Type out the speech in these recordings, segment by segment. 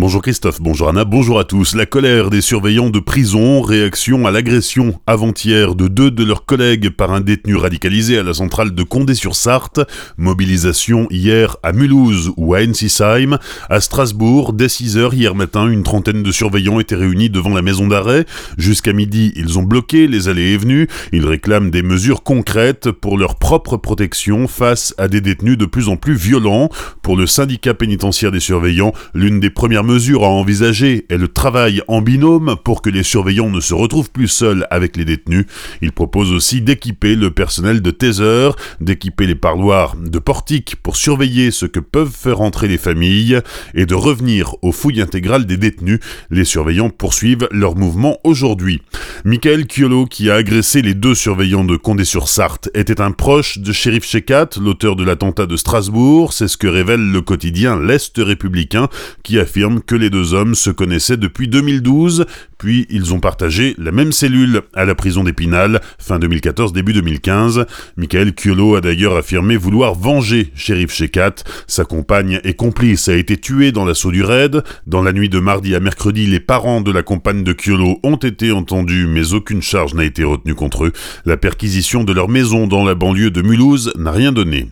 Bonjour Christophe, bonjour Anna, bonjour à tous. La colère des surveillants de prison, réaction à l'agression avant-hier de deux de leurs collègues par un détenu radicalisé à la centrale de Condé-sur-Sarthe, mobilisation hier à Mulhouse ou à Ensisheim, à Strasbourg, dès 6h hier matin, une trentaine de surveillants étaient réunis devant la maison d'arrêt. Jusqu'à midi, ils ont bloqué les allées et venues. Ils réclament des mesures concrètes pour leur propre protection face à des détenus de plus en plus violents. Pour le syndicat pénitentiaire des surveillants, l'une des premières mesure à envisager est le travail en binôme pour que les surveillants ne se retrouvent plus seuls avec les détenus. Il propose aussi d'équiper le personnel de taser, d'équiper les parloirs de portiques pour surveiller ce que peuvent faire entrer les familles et de revenir aux fouilles intégrales des détenus. Les surveillants poursuivent leur mouvement aujourd'hui. Michael Kiolo, qui a agressé les deux surveillants de Condé-sur-Sarthe, était un proche de shérif Shekat, l'auteur de l'attentat de Strasbourg. C'est ce que révèle le quotidien L'Est républicain, qui affirme que les deux hommes se connaissaient depuis 2012, puis ils ont partagé la même cellule à la prison d'Épinal, fin 2014, début 2015. Michael Kiolo a d'ailleurs affirmé vouloir venger Shérif Shekat. Sa compagne et complice a été tuée dans l'assaut du raid. Dans la nuit de mardi à mercredi, les parents de la compagne de Kiolo ont été entendus, mais aucune charge n'a été retenue contre eux. La perquisition de leur maison dans la banlieue de Mulhouse n'a rien donné.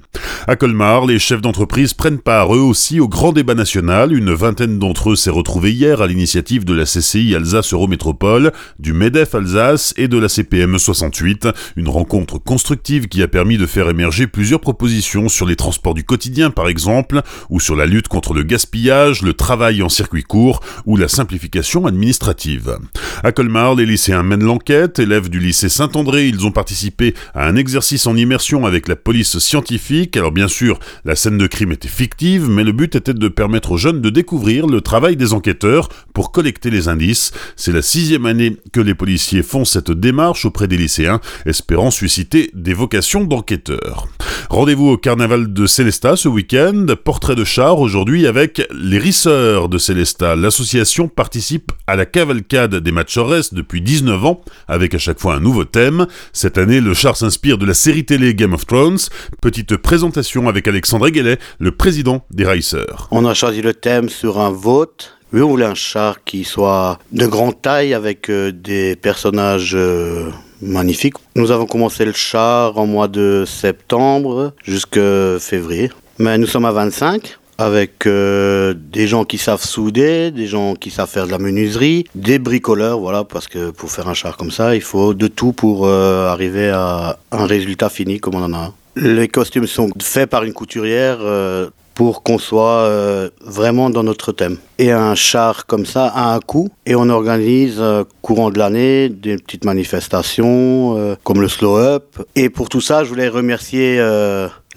À Colmar, les chefs d'entreprise prennent part eux aussi au grand débat national. Une vingtaine d'entre eux s'est retrouvée hier à l'initiative de la CCI Alsace Eurométropole, du MEDEF Alsace et de la CPM 68. Une rencontre constructive qui a permis de faire émerger plusieurs propositions sur les transports du quotidien par exemple, ou sur la lutte contre le gaspillage, le travail en circuit court ou la simplification administrative. À Colmar, les lycéens mènent l'enquête. Élèves du lycée Saint-André, ils ont participé à un exercice en immersion avec la police scientifique. Bien sûr, la scène de crime était fictive, mais le but était de permettre aux jeunes de découvrir le travail des enquêteurs pour collecter les indices. C'est la sixième année que les policiers font cette démarche auprès des lycéens, espérant susciter des vocations d'enquêteurs. Rendez-vous au carnaval de Célestat ce week-end. Portrait de char aujourd'hui avec les Risseurs de Célestat. L'association participe à la cavalcade des Machores depuis 19 ans, avec à chaque fois un nouveau thème. Cette année, le char s'inspire de la série télé Game of Thrones. Petite présentation avec Alexandre Guélet, le président des Risseurs. On a choisi le thème sur un vote oui, on voulait un char qui soit de grande taille avec euh, des personnages euh, magnifique. Nous avons commencé le char en mois de septembre jusqu'à février. Mais nous sommes à 25 avec euh, des gens qui savent souder, des gens qui savent faire de la menuiserie, des bricoleurs, voilà, parce que pour faire un char comme ça, il faut de tout pour arriver à un résultat fini comme on en a. Les costumes sont faits par une couturière euh, pour qu'on soit euh, vraiment dans notre thème. Et un char comme ça a un coût et on organise euh, courant de l'année des petites manifestations euh, comme le slow up. Et pour tout ça, je voulais remercier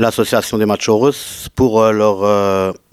l'association des Machorus pour leur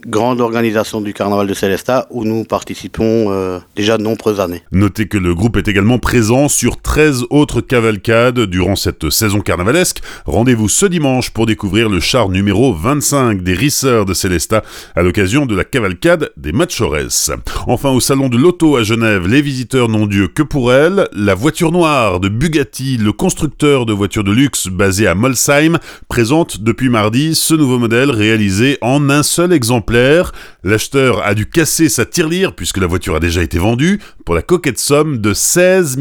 grande organisation du carnaval de Célestat où nous participons euh, déjà de nombreuses années. Notez que le groupe est également présent sur 13 autres cavalcades durant cette saison carnavalesque. Rendez-vous ce dimanche pour découvrir le char numéro 25 des Risseurs de Célestat à l'occasion de la cavalcade des Machores. Enfin, au salon de l'auto à Genève, les visiteurs n'ont Dieu que pour elle. La voiture noire de Bugatti, le constructeur de voitures de luxe basé à Molsheim, présente depuis mardi ce nouveau modèle réalisé en un seul exemplaire L'acheteur a dû casser sa tirelire puisque la voiture a déjà été vendue pour la coquette somme de 16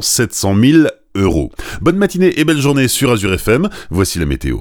700 000 euros. Bonne matinée et belle journée sur Azure FM. Voici la météo.